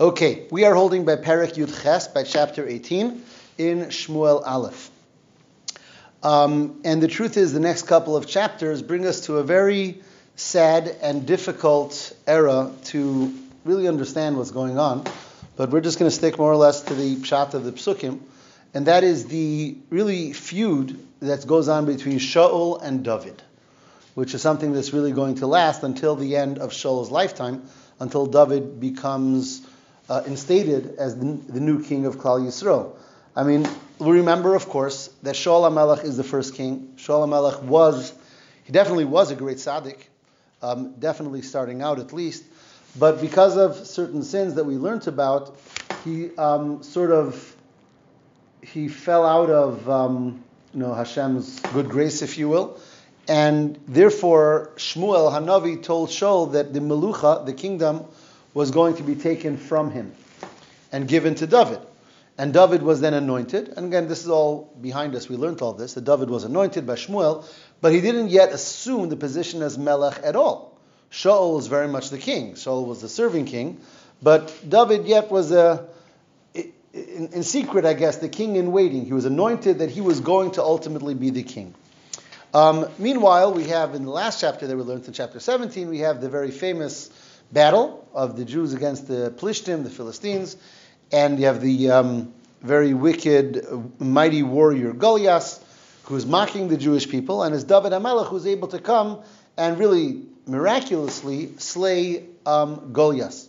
Okay, we are holding by Perek Yud Ches, by chapter 18 in Shmuel Aleph. Um, and the truth is, the next couple of chapters bring us to a very sad and difficult era to really understand what's going on. But we're just going to stick more or less to the pshat of the psukim, and that is the really feud that goes on between Shaul and David, which is something that's really going to last until the end of Shaul's lifetime, until David becomes uh, instated as the, the, new king of Klal Yisrael. I mean, we remember, of course, that Shaul HaMelech is the first king. Shaul HaMelech was, he definitely was a great tzaddik, um, definitely starting out at least, but because of certain sins that we learned about, he um, sort of he fell out of um, you know Hashem's good grace, if you will, and therefore Shmuel Hanavi told Shaul that the Melucha, the kingdom, was going to be taken from him and given to David. And David was then anointed. And again, this is all behind us. We learned all this. That David was anointed by Shmuel, but he didn't yet assume the position as Melech at all. Shaul was very much the king. Shaul was the serving king, but David yet was a, in, in secret, I guess, the king in waiting. He was anointed that he was going to ultimately be the king. Um, meanwhile, we have in the last chapter that we learned in chapter 17, we have the very famous battle of the Jews against the Plishtim, the Philistines, and you have the um, very wicked, mighty warrior Goliath, who's mocking the Jewish people, and it's David HaMelech who's able to come and really miraculously slay um, Goliath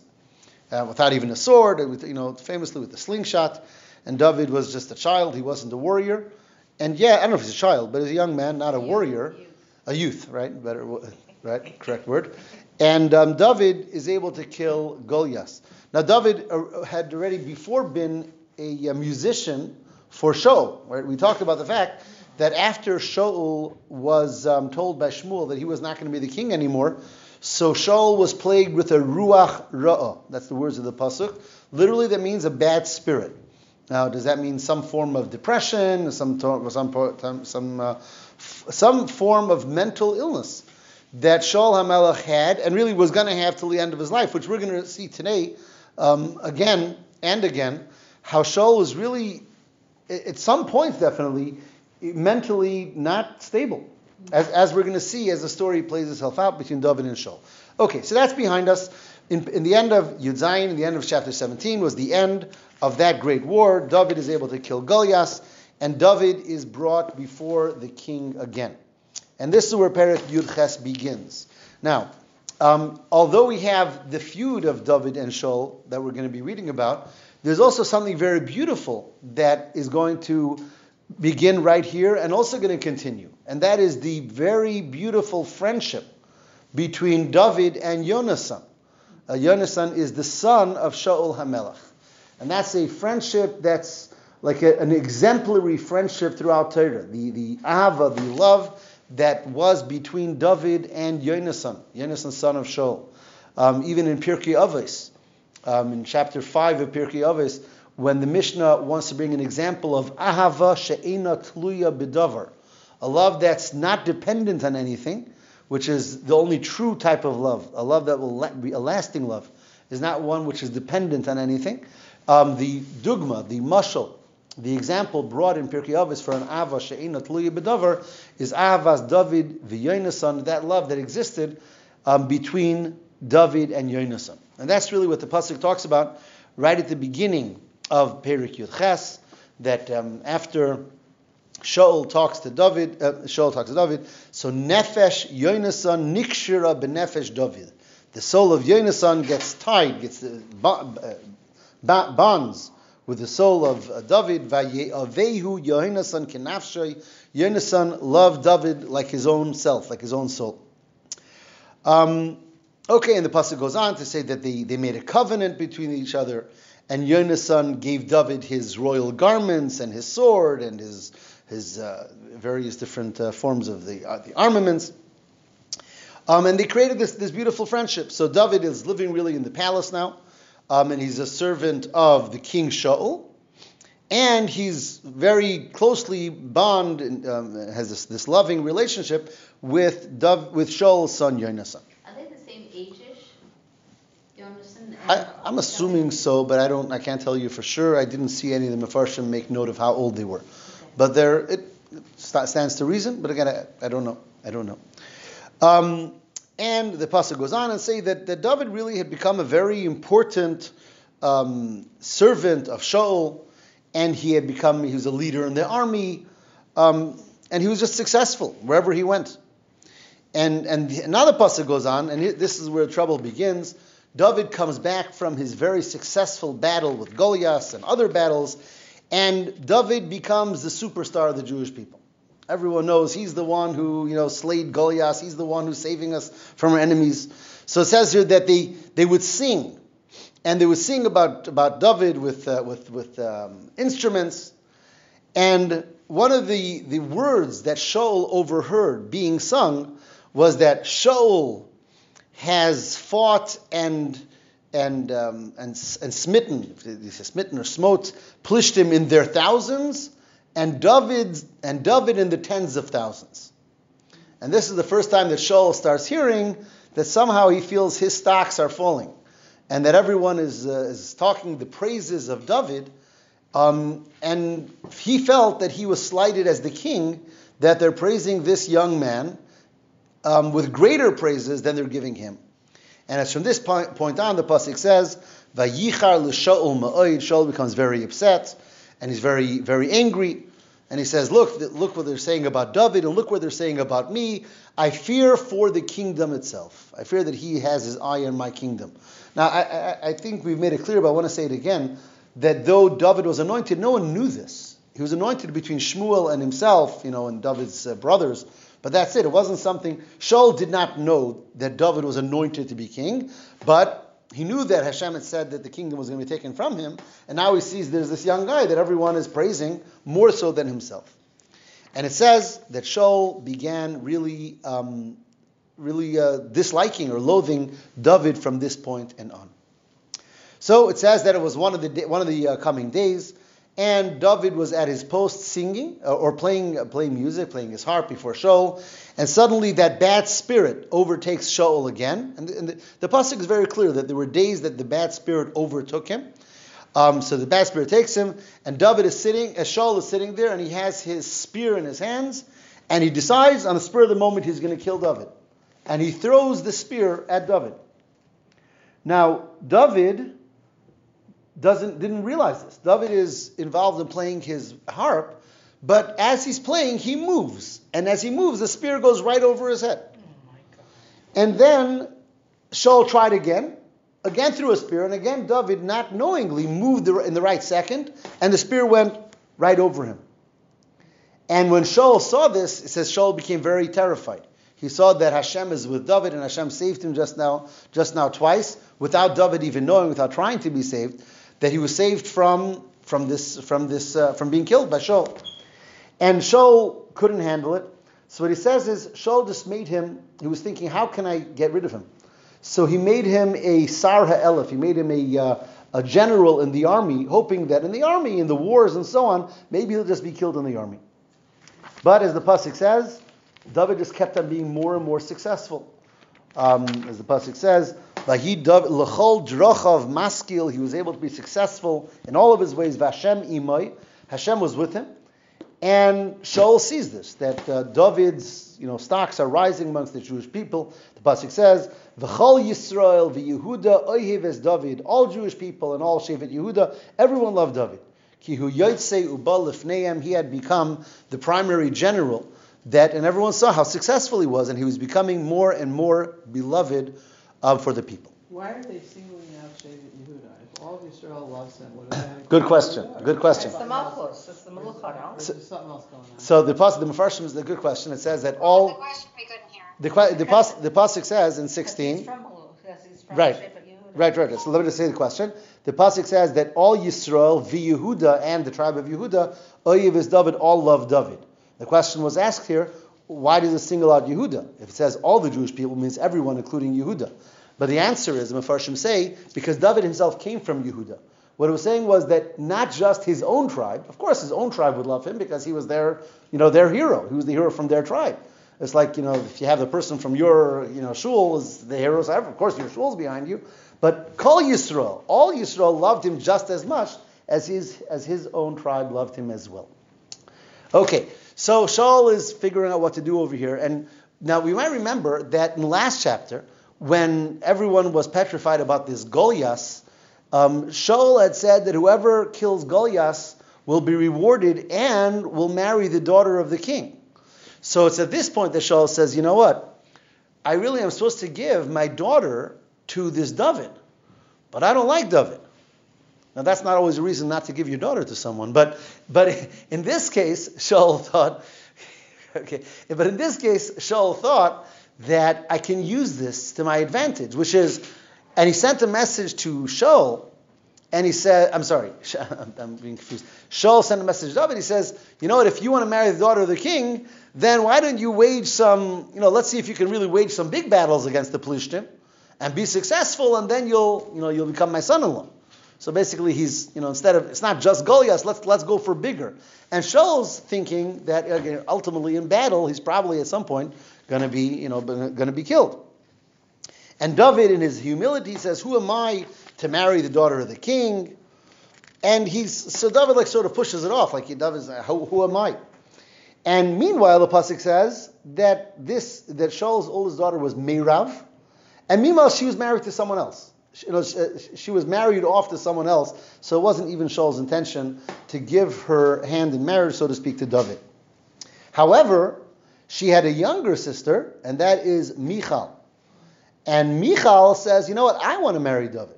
uh, without even a sword, with, you know, famously with the slingshot. And David was just a child; he wasn't a warrior. And yeah, I don't know if he's a child, but he's a young man, not a warrior, a youth, right? Better, right? Correct word. And um, David is able to kill Goliath. Now, David uh, had already before been a, a musician for Shaul. Right? We talked about the fact that after Shaul was um, told by Shmuel that he was not going to be the king anymore, so Shaul was plagued with a ruach ra'ah. That's the words of the pasuk. Literally, that means a bad spirit. Now, does that mean some form of depression, some some some uh, some form of mental illness? That Shaul HaMelech had and really was going to have till the end of his life, which we're going to see today um, again and again, how Shaul was really, at some points definitely, mentally not stable, as, as we're going to see as the story plays itself out between David and Shaul. Okay, so that's behind us. In, in the end of Yud Zayin, in the end of chapter 17, was the end of that great war. David is able to kill Goliath, and David is brought before the king again. And this is where Perek Yud Ches begins. Now, um, although we have the feud of David and Shaul that we're going to be reading about, there's also something very beautiful that is going to begin right here and also going to continue. And that is the very beautiful friendship between David and Yonasan. Uh, Yonasan is the son of Shaul HaMelech. And that's a friendship that's like a, an exemplary friendship throughout Torah. The, the Ava, the love that was between David and Yonasan, Yonasan son of Shaul. Um, even in Pirkei Avos, um, in chapter 5 of Pirkei Avos, when the Mishnah wants to bring an example of Ahava she'ena tluya bidavar, a love that's not dependent on anything, which is the only true type of love, a love that will be a lasting love, is not one which is dependent on anything. Um, the dugma, the mushal, the example brought in Pirkei Avos for an Ava she'ina tluya bedavar is Avas David v'Yonasan, that love that existed um, between David and Yonasan. And that's really what the pasuk talks about right at the beginning of Perik Yud Ches, that um, after Shaul talks to David, uh, Shaul talks to David, so Nefesh Yonasan nikshira benefesh David. The soul of Yonasan gets tied, gets uh, bonds with the soul of uh, David. Vayeavehu Yonasan kenafshay. Yonasan loved David like his own self, like his own soul. Um, okay, and the pasuk goes on to say that they, they made a covenant between each other, and Yonasan gave David his royal garments and his sword and his his uh, various different uh, forms of the uh, the armaments. Um, and they created this, this beautiful friendship. So David is living really in the palace now um, and he's a servant of the king Shaul, and he's very closely bond and um, has this, this, loving relationship with Dav, with Shaul's son Yonasan. Are they the same age-ish, Yonasan I, am assuming so, but I don't. I can't tell you for sure. I didn't see any of the Mefarshim make note of how old they were, okay. but there it stands to reason. But again, I, I don't know. I don't know. Um, and the pasuk goes on and say that, that David really had become a very important um, servant of Shaul, and he had become he was a leader in the army, um, and he was just successful wherever he went. And and another pasuk goes on, and this is where trouble begins. David comes back from his very successful battle with Goliath and other battles, and David becomes the superstar of the Jewish people. Everyone knows he's the one who, you know, slayed Goliath. He's the one who's saving us from our enemies. So it says here that they, they would sing, and they would sing about, about David with, uh, with, with um, instruments. And one of the, the words that Shaul overheard being sung was that Shaul has fought and and um, and, and smitten, smitten or smote, Plishtim in their thousands, and David and David in the tens of thousands. And this is the first time that Shaul starts hearing that somehow he feels his stocks are falling, and that everyone is, uh, is talking the praises of David. Um, and he felt that he was slighted as the king, that they're praising this young man um, with greater praises than they're giving him. And as from this point, point on, the pasuk says. Shaul becomes very upset, and he's very, very angry. And he says, look, look what they're saying about David, and look what they're saying about me. I fear for the kingdom itself. I fear that he has his eye on my kingdom. Now, I, I, I think we've made it clear, but I want to say it again, that though David was anointed, no one knew this. He was anointed between Shmuel and himself, you know, and David's uh, brothers. But that's it. It wasn't something. Shaul did not know that David was anointed to be king, but he knew that Hashem had said that the kingdom was going to be taken from him, and now he sees there's this young guy that everyone is praising more so than himself. And it says that Shaul began really, um, really uh, disliking or loathing David from this point and on. So it says that it was one of the one of the uh, coming days, and David was at his post singing uh, or playing uh, playing music, playing his harp before Shaul, and suddenly that bad spirit overtakes Shaul again. And the, and the, the pasuk is very clear that there were days that the bad spirit overtook him. Um, so the bad spirit takes him, and David is sitting, as Shaul is sitting there, and he has his spear in his hands, and he decides on the spur of the moment he's going to kill David, and he throws the spear at David. Now David doesn't didn't realize this. David is involved in playing his harp, but as he's playing, he moves, and as he moves, the spear goes right over his head. Oh and then Shaul tried again, again threw a spear, and again David, not knowingly, moved in the right second, and the spear went right over him. And when Shaul saw this, it says Shaul became very terrified. He saw that Hashem is with David, and Hashem saved him just now, just now twice, without David even knowing, without trying to be saved that he was saved from from this from this uh, from being killed by Shaul. And Shaul couldn't handle it. So what he says is Shaul just made him. He was thinking, how can I get rid of him? So he made him a Sar Ha'elef. He made him a uh, a general in the army, hoping that in the army, in the wars and so on, maybe he'll just be killed in the army. But as the pasuk says, David just kept on being more and more successful. Um, as the pasuk says, he was able to be successful in all of his ways. Vashem imay, Hashem was with him. And Shaul sees this, that uh, David's you know, stocks are rising amongst the Jewish people. The Pasuk says, V'chol Yisrael v'Yehuda oihiv es David. All Jewish people and all Shevet Yehuda, everyone loved David. Kihu yotzei ubal lifneim, he had become the primary general that, and everyone saw how successful he was, and he was becoming more and more beloved uh, for the people. Why are they singling out Shevet Yehuda? If all of Israel loves them, what Good question. Good question. It's the Malchus. It's the Melucha, no? So, there's something else going on. So the pasuk, the Mefarshim is a good question. It says that all. The question we couldn't hear. The, the, pas, the pasuk says in 16. right. Right, right. So let me just say the question. The pasuk says that all Yisrael, Yehuda, and the tribe of Yehuda, Oyev is David, all love David. The question was asked here, why does it single out Yehuda? If it says all the Jewish people, it means everyone, including Yehuda. But the answer is, Mefarshim say, because David himself came from Yehuda. What it was saying was that not just his own tribe, of course his own tribe would love him because he was their, you know, their hero. He was the hero from their tribe. It's like, you know, if you have the person from your, you know, shul is the hero, so of course your shul's behind you. But Kol Yisrael, all Yisrael loved him just as much as his, as his own tribe loved him as well. Okay, so Shaul is figuring out what to do over here. And now we might remember that in the last chapter, when everyone was petrified about this Goliath, um, Shaul had said that whoever kills Goliath will be rewarded and will marry the daughter of the king. So it's at this point that Shaul says, you know what? I really am supposed to give my daughter to this David, but I don't like David. Now that's not always a reason not to give your daughter to someone, but but in this case, Shaul thought, okay, but in this case, Shaul thought that I can use this to my advantage, which is, and he sent a message to Shaul, and he said, I'm sorry, I'm being confused. Shaul sent a message to David. He says, you know what? If you want to marry the daughter of the king, then why don't you wage some, you know, let's see if you can really wage some big battles against the Plishtim and be successful, and then you'll, you know, you'll become my son-in-law. So basically, he's, you know, instead of it's not just Goliath, let's let's go for bigger. And Shaul's thinking that again, ultimately in battle, he's probably at some point going to be, you know, going to be killed. And David, in his humility, says, "Who am I to marry the daughter of the king?" And he's so David like sort of pushes it off, like David's, who, who am I? And meanwhile, the pasuk says that this that Shaul's oldest daughter was Meirav, and meanwhile she was married to someone else. You know, she, she, was married off to someone else, so it wasn't even Shaul's intention to give her hand in marriage, so to speak, to David. However, she had a younger sister, and that is Michal. And Michal says, you know what, I want to marry David.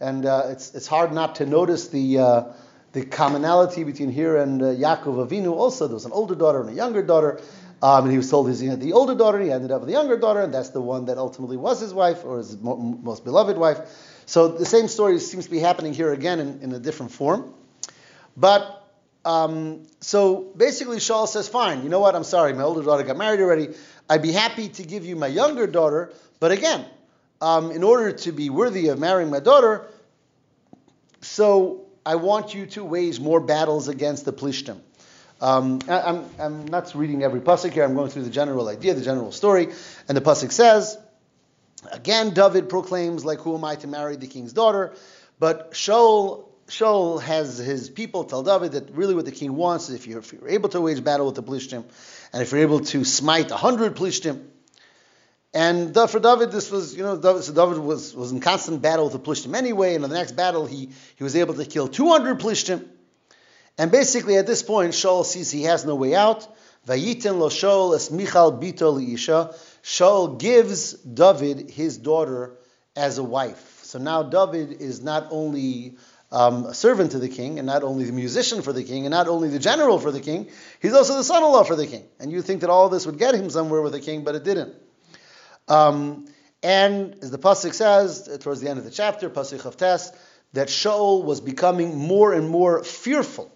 And uh, it's, it's hard not to notice the, uh, the commonality between here and uh, Yaakov Avinu also. There was an older daughter and a younger daughter. Um, and he was told he had the older daughter, he ended up with the younger daughter, and that's the one that ultimately was his wife, or his most beloved wife. So the same story seems to be happening here again in, in a different form. But um, so basically, Shaul says, "Fine, you know what? I'm sorry, my older daughter got married already. I'd be happy to give you my younger daughter, but again, um, in order to be worthy of marrying my daughter, so I want you to wage more battles against the Plishtim. Um, I, I'm, I'm not reading every pasuk here. I'm going through the general idea, the general story, and the pasuk says, again, David proclaims, like, who am I to marry the king's daughter? But Shaul, Shaul has his people tell David that really what the king wants is if you're, if you're able to wage battle with the Plishtim, and if you're able to smite a hundred Plishtim, and for David, this was, you know, David, so David was, was in constant battle with the Plishtim anyway, and in the next battle, he, he was able to kill 200 Plishtim. And basically, at this point, Shaul sees he has no way out. Vayiten lo Shaul es Michal bito liisha. Shaul gives David his daughter as a wife. So now David is not only um, a servant to the king, and not only the musician for the king, and not only the general for the king, he's also the son-in-law for the king. And you think that all this would get him somewhere with the king, but it didn't. Um, and as the pasuk says towards the end of the chapter, pasuk of that Shaul was becoming more and more fearful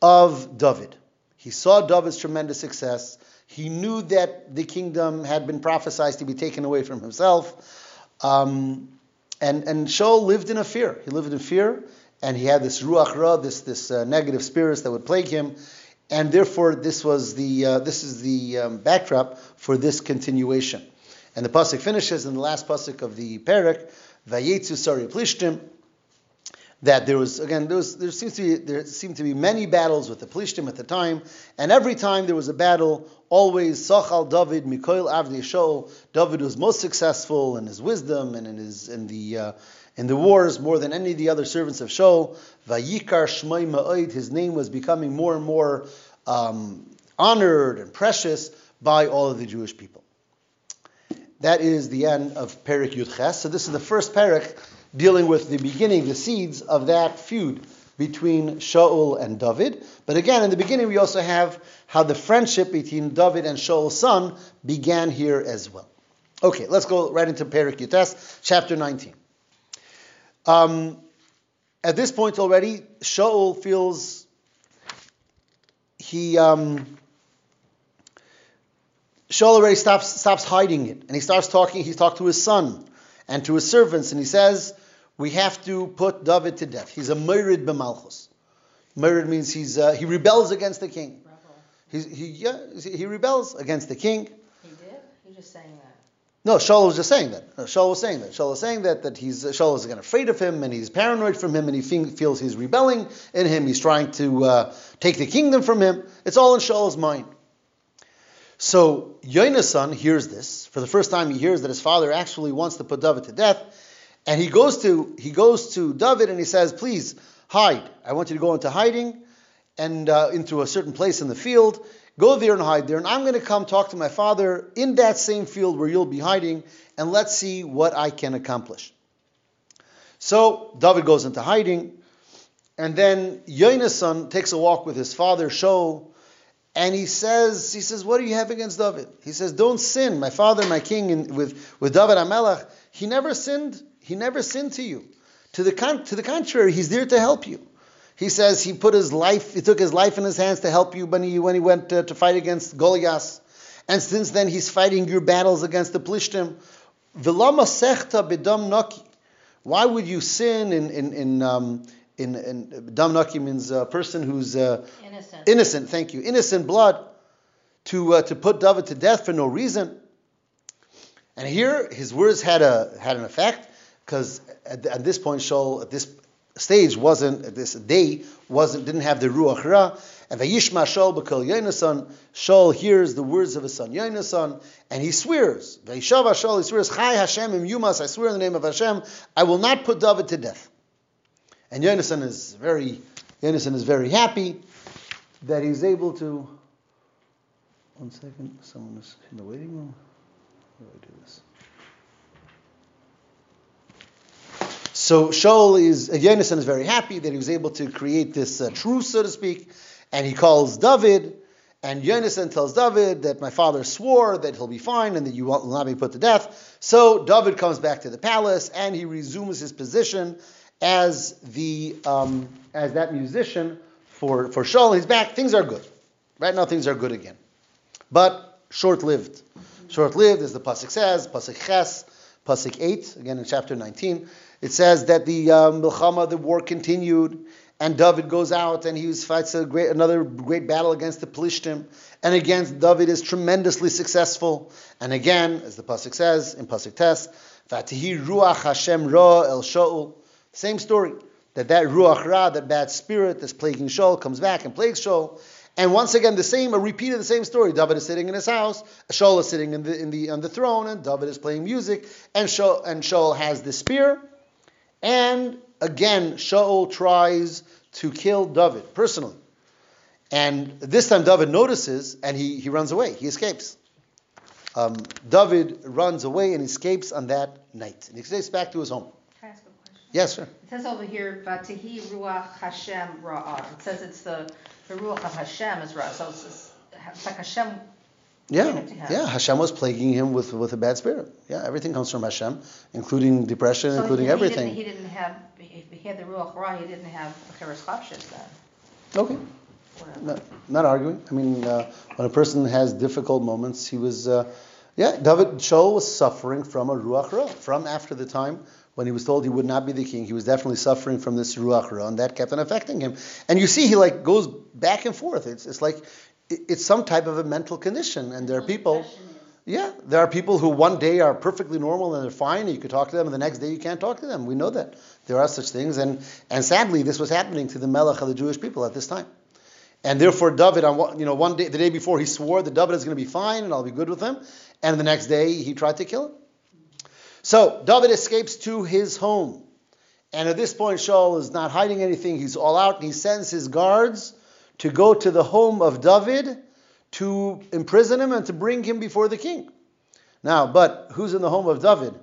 of David. He saw David's tremendous success. He knew that the kingdom had been prophesied to be taken away from himself. Um, and, and Shaul lived in a fear. He lived in fear, and he had this ruach ra, this, this uh, negative spirits that would plague him. And therefore, this was the uh, this is the um, backdrop for this continuation. And the pasuk finishes in the last pasuk of the parak, Vayetzu Sari Plishtim, that there was again there was there seems to be there seemed to be many battles with the Plishtim at the time, and every time there was a battle, always Sachal David Mikoil Avdi Shaul. David was most successful in his wisdom and in his in the uh, in the wars more than any of the other servants of Shaul. Vayikar Shmai Ma'oid, his name was becoming more and more um, honored and precious by all of the Jewish people. That is the end of Perik Yud Ches. So this is the first Perik dealing with the beginning, the seeds of that feud between Shaul and David. But again, in the beginning, we also have how the friendship between David and Shaul's son began here as well. Okay, let's go right into Perik Yutes, chapter 19. Um, at this point already, Shaul feels he um, Shaul already stops, stops hiding it, and he starts talking. He's talked to his son and to his servants, and he says, "We have to put David to death. He's a merid b'malchus. Merid means he's uh, he rebels against the king. He's, he yeah he rebels against the king. He did. He's just saying that. No, Shaul was just saying that. No, Shaul was saying that. Shaul was saying that that he's Shaul is again afraid of him and he's paranoid from him and he fe- feels he's rebelling in him. He's trying to uh, take the kingdom from him. It's all in Shaul's mind. So Yonasan hears this for the first time. He hears that his father actually wants to put David to death, and he goes to he goes to David and he says, "Please hide. I want you to go into hiding and uh, into a certain place in the field. Go there and hide there, and I'm going to come talk to my father in that same field where you'll be hiding, and let's see what I can accomplish." So David goes into hiding, and then Yonasan takes a walk with his father Shaul and he says, he says, what do you have against David? He says, don't sin. My father, my king, in, with, with David Amelach, he never sinned. He never sinned to you. To the, con- to the contrary, he's there to help you. He says he put his life, he took his life in his hands to help you when he, when he went uh, to fight against Goliath. And since then, he's fighting your battles against the Plishtim. V'lama sechta bedam naki. Why would you sin in, in, in, um, in, in dam naki means a person who's uh, Innocent. innocent, thank you, innocent blood to uh, to put David to death for no reason. And here his words had a had an effect because at, at this point Shaul at this stage wasn't at this day wasn't didn't have the ruach ra and vayishma Shaul b'kol Yonasan Shaul hears the words of his son Yonasan and he swears vayishav Shaul he swears Chai Hashem im Yumas I swear in the name of Hashem I will not put David to death. And Yonasan is very Yonasan is very happy that he's able to. One second, someone is in the waiting room. How do I do this? So Shaul is, Yonasan is very happy that he was able to create this uh, truce, so to speak, and he calls David, and Yonasan tells David that my father swore that he'll be fine and that you will not be put to death. So David comes back to the palace and he resumes his position as the um, as that musician for, for Shaul. He's back. Things are good. Right now, things are good again. But short lived. Short lived, as the Pasuk says, Pasuk Ches, Pasuk 8, again in chapter 19. It says that the um, Milchama, the war continued, and David goes out and he fights great, another great battle against the Plishtim. And again, David is tremendously successful. And again, as the Pasuk says in Pasuk Tes, Vatihi Ruach Hashem Ra El Shaul. Same story that that ruach ra, that bad spirit that's plaguing Shaul, comes back and plagues Shaul. And once again, the same, a repeat of the same story. David is sitting in his house, Shaul is sitting in the, in the, on the throne, and David is playing music, and Shaul, and Shaul has the spear. And again, Shaul tries to kill David personally. And this time David notices, and he, he runs away, he escapes. Um, David runs away and escapes on that night. And he escapes back to his home. Can I ask a question? Yes, sir. It says over here, Vatihi Ruach Hashem Ra'ah. It says it's the, the Ruach of Hashem is Ra. So it's, it's like Hashem. Yeah, Gave it to him. yeah. Hashem was plaguing him with, with a bad spirit. Yeah, everything comes from Hashem, including depression, So including he, everything. He didn't, he didn't have, if he had the Ruach Ra, he didn't have a Cheres Chapshis then. Okay, Whatever. not, arguing. I mean, uh, when a person has difficult moments, he was, uh, yeah, David Shaul was suffering from a ruach ra. From after the time when he was told he would not be the king, he was definitely suffering from this ruach ra, and that kept on affecting him. And you see, he like goes back and forth. It's, it's like it's some type of a mental condition, and there are people. Yeah, there are people who one day are perfectly normal and they're fine, and you can talk to them, and the next day you can't talk to them. We know that there are such things, and and sadly, this was happening to the Melech of the Jewish people at this time. And therefore, David, on one- you know, one day, the day before, he swore that David is going to be fine and I'll be good with him, and the next day he tried to kill him. So David escapes to his home, and at this point, Shaul is not hiding anything; he's all out, and he sends his guards to go to the home of David to imprison him and to bring him before the king. Now, but who's in the home of David?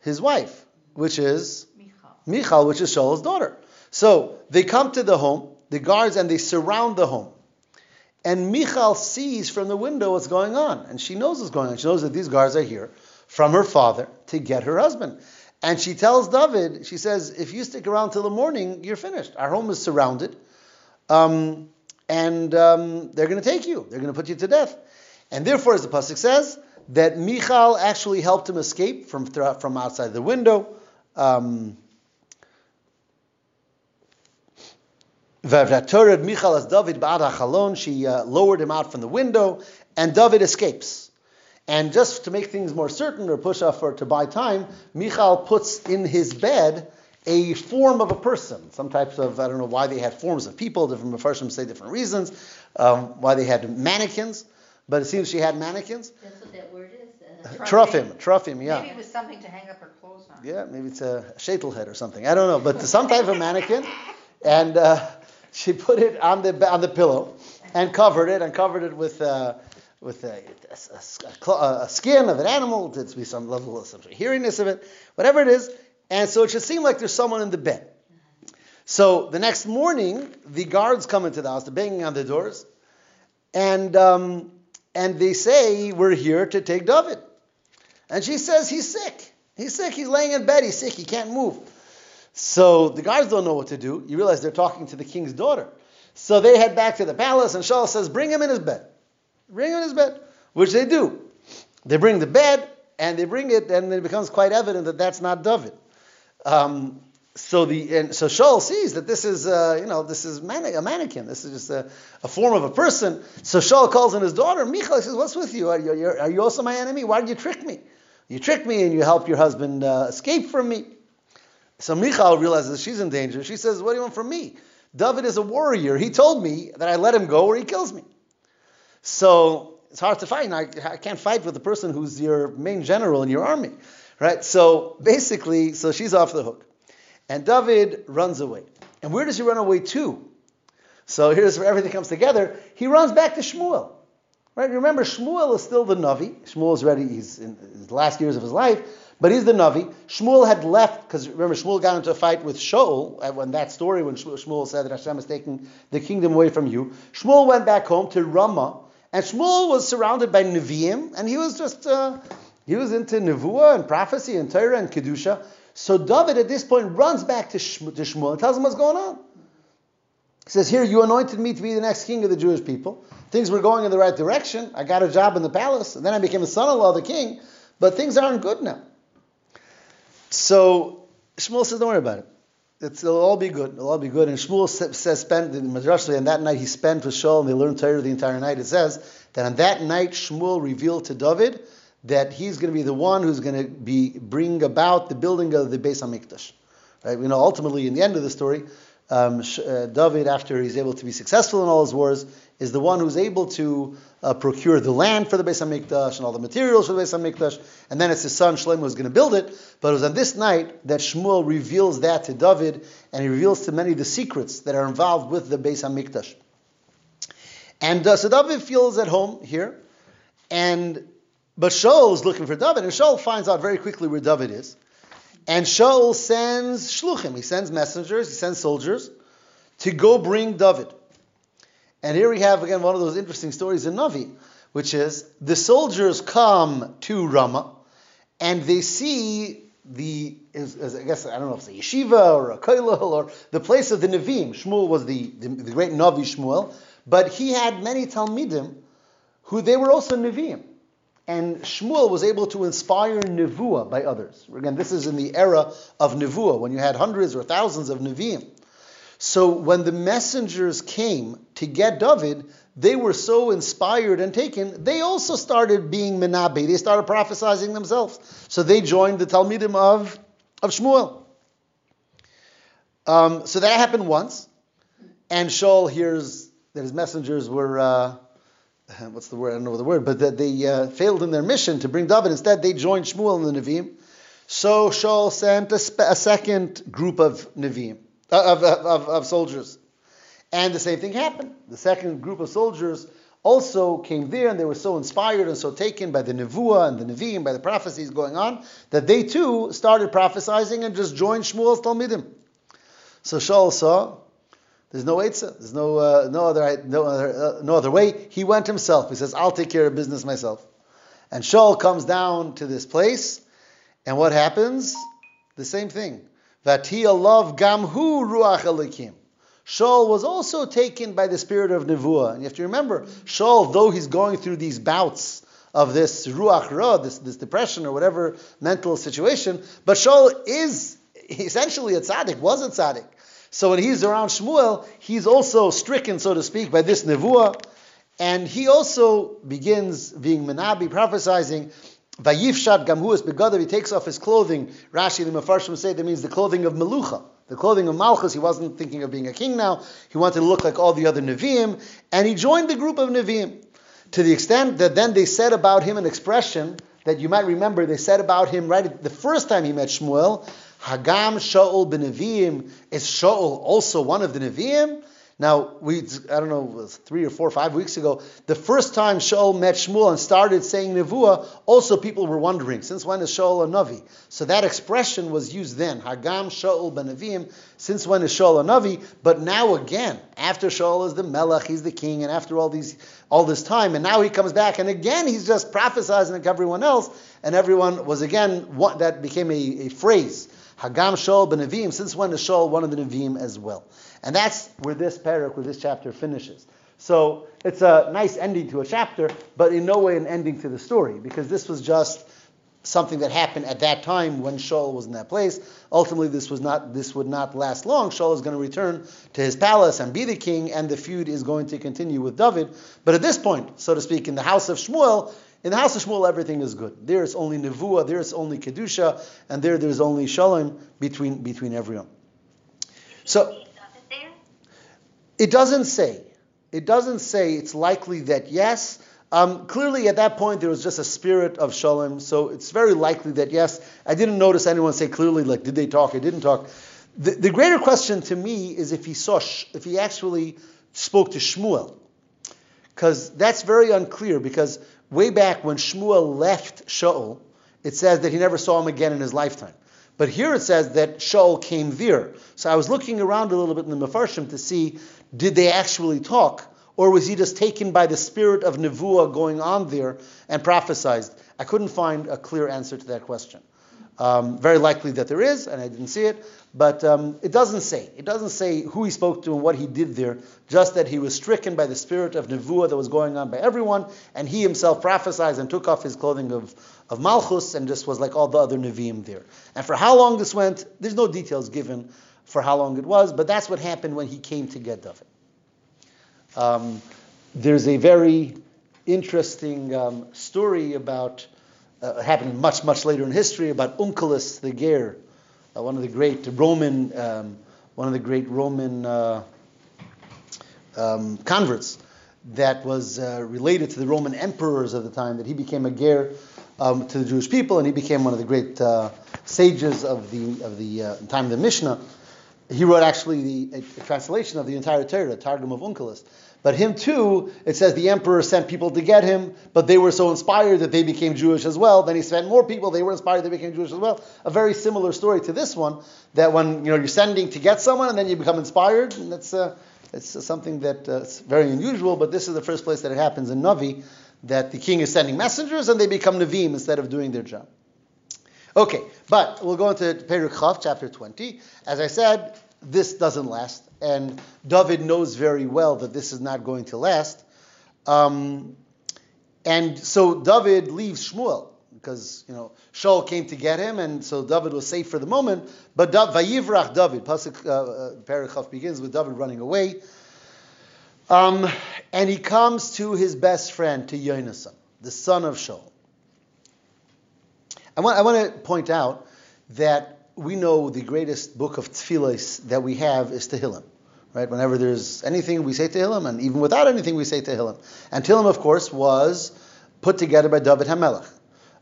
His wife, which is Michal. Michal, which is Shaul's daughter. So they come to the home, the guards, and they surround the home. And Michal sees from the window what's going on, and she knows what's going on. She knows that these guards are here from her father to get her husband. And she tells David, she says, if you stick around till the morning, you're finished. Our home is surrounded. Um, and um, they're going to take you. They're going to put you to death. And therefore, as the pasuk says, that Michal actually helped him escape from from outside the window. Um, Michal as David ba'ad. She uh, lowered him out from the window, and David escapes. And just to make things more certain or push off for to buy time, Michal puts in his bed a form of a person. Some types of, I don't know why they had forms of people, different Mepharshim say different reasons, um, why they had mannequins, but it seems she had mannequins. That's what that word is. uh, Truffim, truffim, yeah. Maybe it was something to hang up her clothes on. Yeah, maybe it's a shetel head or something. I don't know, but some type of mannequin, and uh, she put it on the on the pillow and covered it and covered it with. Uh, with a, a, a, a, skin of an animal, to be some level of some hearingness of it, whatever it is, and so it should seem like there's someone in the bed. So the next morning, the guards come into the house, they're banging on the doors, and um, and they say, "We're here to take David." And she says, "He's sick. He's sick. He's laying in bed. He's sick. He can't move." So the guards don't know what to do. You realize they're talking to the king's daughter. So they head back to the palace, and Shaul says, "Bring him in his bed. Bring him in his bed," which they do. They bring the bed, and they bring it, and it becomes quite evident that that's not David. Um, so the and so Shaul sees that this is uh, you know this is a mannequin. This is just a, a, form of a person. So Shaul calls in his daughter Michal. He says, "What's with you? Are you, are you also my enemy? Why did you trick me? You tricked me and you helped your husband uh, escape from me." So Michal realizes she's in danger. She says, "What do you want from me? David is a warrior. He told me that I let him go or he kills me." So it's hard to fight. I, I can't fight with the person who's your main general in your army, right? So basically, so she's off the hook. And David runs away. And where does he run away to? So here's where everything comes together. He runs back to Shmuel. Right? Remember, Shmuel is still the Navi. Shmuel is ready, he's in his last years of his life, but he's the Navi. Shmuel had left, because remember, Shmuel got into a fight with Shaul, when that story, when Shmuel said that Hashem is taking the kingdom away from you. Shmuel went back home to Ramah, and Shmuel was surrounded by Nevi'im, and he was just, uh, he was into Nevuah and prophecy and Torah and Kedusha. So David at this point runs back to, Shmuel and tells him what's going on. He says, Here, you anointed me to be the next king of the Jewish people. Things were going in the right direction. I got a job in the palace, and then I became a son in law of the king, but things aren't good now. So Shmuel says, Don't worry about it. It's, it'll all be good. It'll all be good. And Shmuel says, spent in Madrash, and that night he spent with Shaul, and they learned Torah the entire night. It says that on that night Shmuel revealed to David that he's going to be the one who's going to be bring about the building of the Beis Hamikdash. Right? We know ultimately in the end of the story, um, uh, David, after he's able to be successful in all his wars, is the one who's able to uh, procure the land for the Beis Hamikdash and all the materials for the Beis Hamikdash, and then it's his son Shlomo who's going to build it. But it was on this night that Shmuel reveals that to David, and he reveals to many the secrets that are involved with the Beis Hamikdash. And uh, so David feels at home here, and but Shaul is looking for David, and Shaul finds out very quickly where David is. And Shaul sends shluchim, he sends messengers, he sends soldiers to go bring David. And here we have again one of those interesting stories in Navi, which is the soldiers come to Ramah and they see the, I guess, I don't know if it's a yeshiva or a koilel or the place of the Nevi'im. Shmuel was the, the, the great Navi Shmuel, but he had many Talmidim who they were also Nevi'im. And Shmuel was able to inspire Nevuah by others. Again, this is in the era of Nevuah, when you had hundreds or thousands of Nevi'im. So when the messengers came to get David, they were so inspired and taken, they also started being menabe. They started prophesying themselves. So they joined the Talmidim of, of Shmuel. Um, so that happened once. And Shaul hears that his messengers were, uh, what's the word? I don't know the word, but that they uh, failed in their mission to bring David. Instead, they joined Shmuel in the Nevi'im. So Shaul sent a, spe- a second group of Nevi'im, uh, of, of, of, soldiers. And the same thing happened. The second group of soldiers also came there, and they were so inspired and so taken by the Nevuah and the Nevi'im, by the prophecies going on, that they too started prophesying and just joined Shmuel's Talmidim. So Shaul saw there's no Eitzah. There's no uh, no other no other uh, no other way. He went himself. He says, "I'll take care of business myself." And Shaul comes down to this place, and what happens? The same thing. Vatia love gamhu ruach elikim. Shaul was also taken by the spirit of nevuah. And you have to remember, Shaul, though he's going through these bouts of this ruach ra, this, this depression or whatever mental situation, but Shaul is essentially a tzaddik, was a tzaddik. So when he's around Shmuel, he's also stricken, so to speak, by this nevuah. And he also begins being Menabi, prophesying. Vayifshat gamhuas begadav. He takes off his clothing. Rashi the Mefarshim say that means the clothing of Melucha, the clothing of Malchus. He wasn't thinking of being a king now. He wanted to look like all the other Nevi'im, and he joined the group of Nevi'im. To the extent that then they said about him an expression that you might remember. They said about him right the first time he met Shmuel, Hagam Shaul ben Nevi'im. Is Shaul also one of the Nevi'im? Now, we, I don't know, three or four or five weeks ago, the first time Shaul met Shmuel and started saying Nevuah, also people were wondering, since when is Shaul a Navi? So that expression was used then, Hagam Shaul ben Nevi'im, since when is Shaul a Navi? But now again, after Shaul is the Melech, he's the king, and after all these, all this time, and now he comes back, and again he's just prophesizing like everyone else, and everyone was again, what, that became a, a phrase. Hagam Shaul ben Nevi'im, since when is Shaul one of the Nevi'im as well? And that's where this parak, where this chapter finishes. So it's a nice ending to a chapter, but in no way an ending to the story, because this was just something that happened at that time when Shaul was in that place. Ultimately, this was not this would not last long. Shaul is going to return to his palace and be the king, and the feud is going to continue with David. But at this point, so to speak, in the house of Shmuel, in the house of Shmuel, everything is good. There is only nevuah, there is only kedusha, and there there's only shalom between between everyone. So it doesn't say. It doesn't say. It's likely that yes. Um, clearly, at that point, there was just a spirit of shalom, so it's very likely that yes. I didn't notice anyone say clearly, like, did they talk or didn't talk. The, the greater question to me is if he saw, if he actually spoke to Shmuel, because that's very unclear. Because way back when Shmuel left Shaul, it says that he never saw him again in his lifetime. But here it says that Shaul came there. So I was looking around a little bit in the Mefarshim to see did they actually talk? Or was he just taken by the spirit of Nevuah going on there and prophesied? I couldn't find a clear answer to that question. Um, very likely that there is, and I didn't see it, but um, it doesn't say. It doesn't say who he spoke to and what he did there, just that he was stricken by the spirit of Nevuah that was going on by everyone, and he himself prophesied and took off his clothing of, of Malchus and just was like all the other Nevi'im there. And for how long this went, there's no details given for how long it was, but that's what happened when he came to get David. Um, there's a very interesting um, story about, uh, happening much, much later in history, about Onkelos the Ger, uh, one of the great Roman, um, one of the great Roman uh, um, converts that was uh, related to the Roman emperors of the time, that he became a Ger um, to the Jewish people, and he became one of the great uh, sages of the, of the uh, time of the Mishnah. He wrote actually the, a, a translation of the entire Torah, Targum of Onkelos. But him too, it says the emperor sent people to get him, but they were so inspired that they became Jewish as well. Then he sent more people, they were inspired, they became Jewish as well. A very similar story to this one, that when you know you're sending to get someone and then you become inspired, and that's uh, it's uh, something that's uh, very unusual. But this is the first place that it happens in Navi, that the king is sending messengers and they become Navim instead of doing their job. Okay, but we'll go into Peruk chapter 20. As I said, this doesn't last, and David knows very well that this is not going to last. Um, and so David leaves Shmuel because you know Shaul came to get him, and so David was safe for the moment. But Vayivrach David, pasuk uh, uh begins with David running away, um, and he comes to his best friend, to Yonasan, the son of Shaul. I want, I want to point out that we know the greatest book of tefillos that we have is Tehillim. Right? Whenever there's anything, we say Tehillim, and even without anything, we say Tehillim. And Tehillim, of course, was put together by David HaMelech.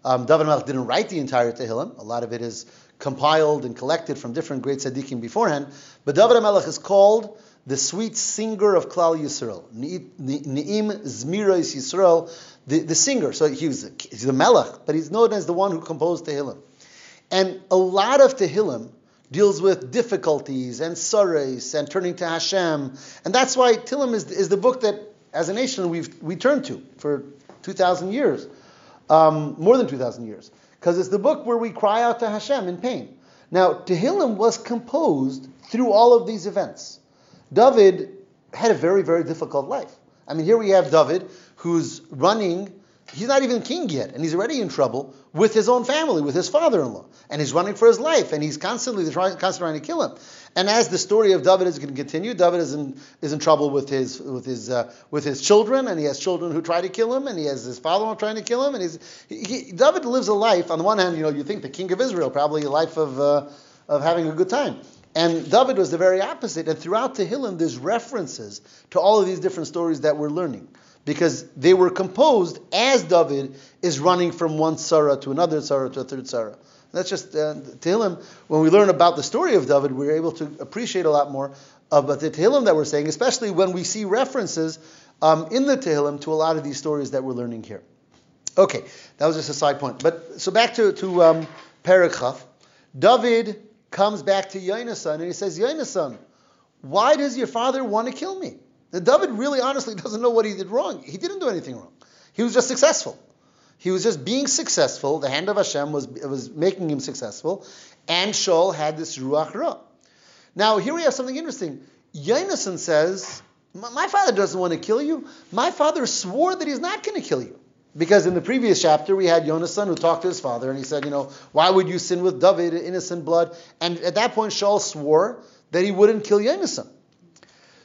Um, David HaMelech didn't write the entire Tehillim. A lot of it is compiled and collected from different great tzaddikim beforehand. But David HaMelech is called the sweet singer of Klal Yisrael. Ni'im Zmiros Yisrael, the, the singer. So he was, he's the Melech, but he's known as the one who composed Tehillim. And a lot of Tehillim deals with difficulties and sorrows and turning to Hashem. And that's why Tehillim is, is the book that, as a nation, we've we turned to for 2,000 years, um, more than 2,000 years. Because it's the book where we cry out to Hashem in pain. Now, Tehillim was composed through all of these events. David had a very, very difficult life. I mean, here we have David who's running he's not even king yet, and he's already in trouble with his own family, with his father-in-law, and he's running for his life, and he's constantly trying, constantly trying to kill him. And as the story of David is going to continue, David is in, is in trouble with his with his uh, with his children, and he has children who try to kill him, and he has his father-in-law trying to kill him, and he's he, he, David lives a life. On the one hand, you know, you think the king of Israel probably a life of uh, of having a good time, and David was the very opposite. And throughout Tehillim, there's references to all of these different stories that we're learning because they were composed as David is running from one tzarah to another tzarah to a third tzarah. That's just uh, Tehillim. When we learn about the story of David, we're able to appreciate a lot more about the Tehillim that we're saying, especially when we see references um, in the Tehillim to a lot of these stories that we're learning here. Okay, that was just a side point. But so back to to um. David comes back to Yonasan and he says, Yonasan, why does your father want to kill me? David really honestly doesn't know what he did wrong. He didn't do anything wrong. He was just successful. He was just being successful. The hand of Hashem was, was making him successful. And Shaul had this Ruach Ra. Now, here we have something interesting. Yonasan says, My father doesn't want to kill you. My father swore that he's not going to kill you. Because in the previous chapter, we had Yonasan who talked to his father, and he said, You know, why would you sin with David, innocent blood? And at that point, Shaul swore that he wouldn't kill Yonasan.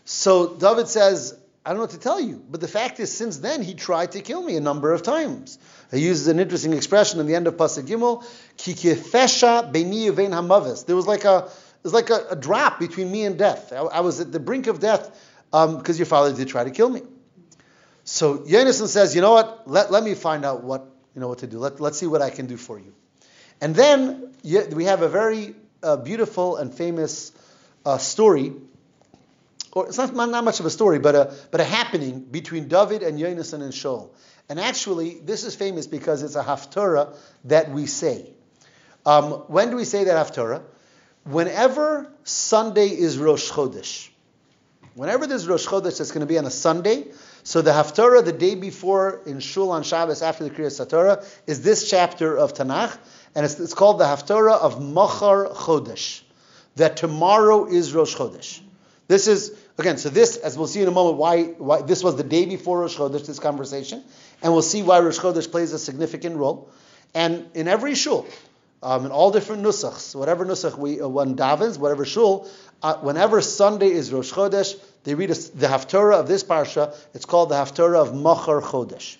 So David says, I don't know what to tell you. But the fact is, since then, he tried to kill me a number of times. He uses an interesting expression in the end of Pasuk Gimel, Kikifesha beini vein hamavis. There was like a, was like a, a, drop between me and death. I, I was at the brink of death because um, your father did try to kill me. So Yonasan says, you know what? Let, let me find out what you know what to do. Let, let's see what I can do for you. And then we have a very uh, beautiful and famous uh, story or it's not, not much of a story, but a, but a happening between David and Yonasan and Shaul. And actually, this is famous because it's a haftarah that we say. Um, when do we say that haftarah? Whenever Sunday is Rosh Chodesh. Whenever there's Rosh Chodesh, it's going to be on a Sunday. So the haftarah the day before in Shul on Shabbos after the Kriyas HaTorah is this chapter of Tanakh, and it's, it's called the haftarah of Machar Chodesh. That tomorrow is Rosh Chodesh. This is Again, so this, as we'll see in a moment, why, why this was the day before Rosh Chodesh, this conversation, and we'll see why Rosh Chodesh plays a significant role. And in every shul, um, in all different nusachs, whatever nusach we uh, one davens, whatever shul, uh, whenever Sunday is Rosh Chodesh, they read a, the haftarah of this parsha. It's called the haftarah of Machar Chodesh.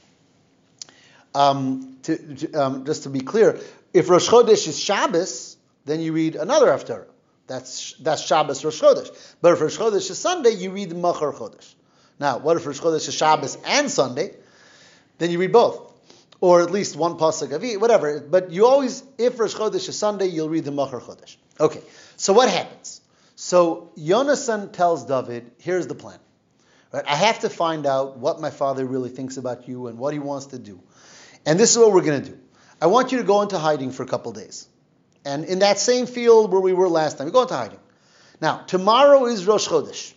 Um, to, to, um, just to be clear, if Rosh Chodesh is Shabbos, then you read another haftarah. That's that's Shabbos Rosh Chodesh. But if Rosh Chodesh is Sunday, you read Machar Chodesh. Now, what if Rosh Chodesh is Shabbos and Sunday? Then you read both, or at least one pasuk of whatever. But you always, if Rosh Chodesh is Sunday, you'll read the Machar Chodesh. Okay. So what happens? So Yonasan tells David, "Here's the plan. Right? I have to find out what my father really thinks about you and what he wants to do. And this is what we're going to do. I want you to go into hiding for a couple days." And in that same field where we were last time, we go into hiding. Now, tomorrow is Rosh Chodesh.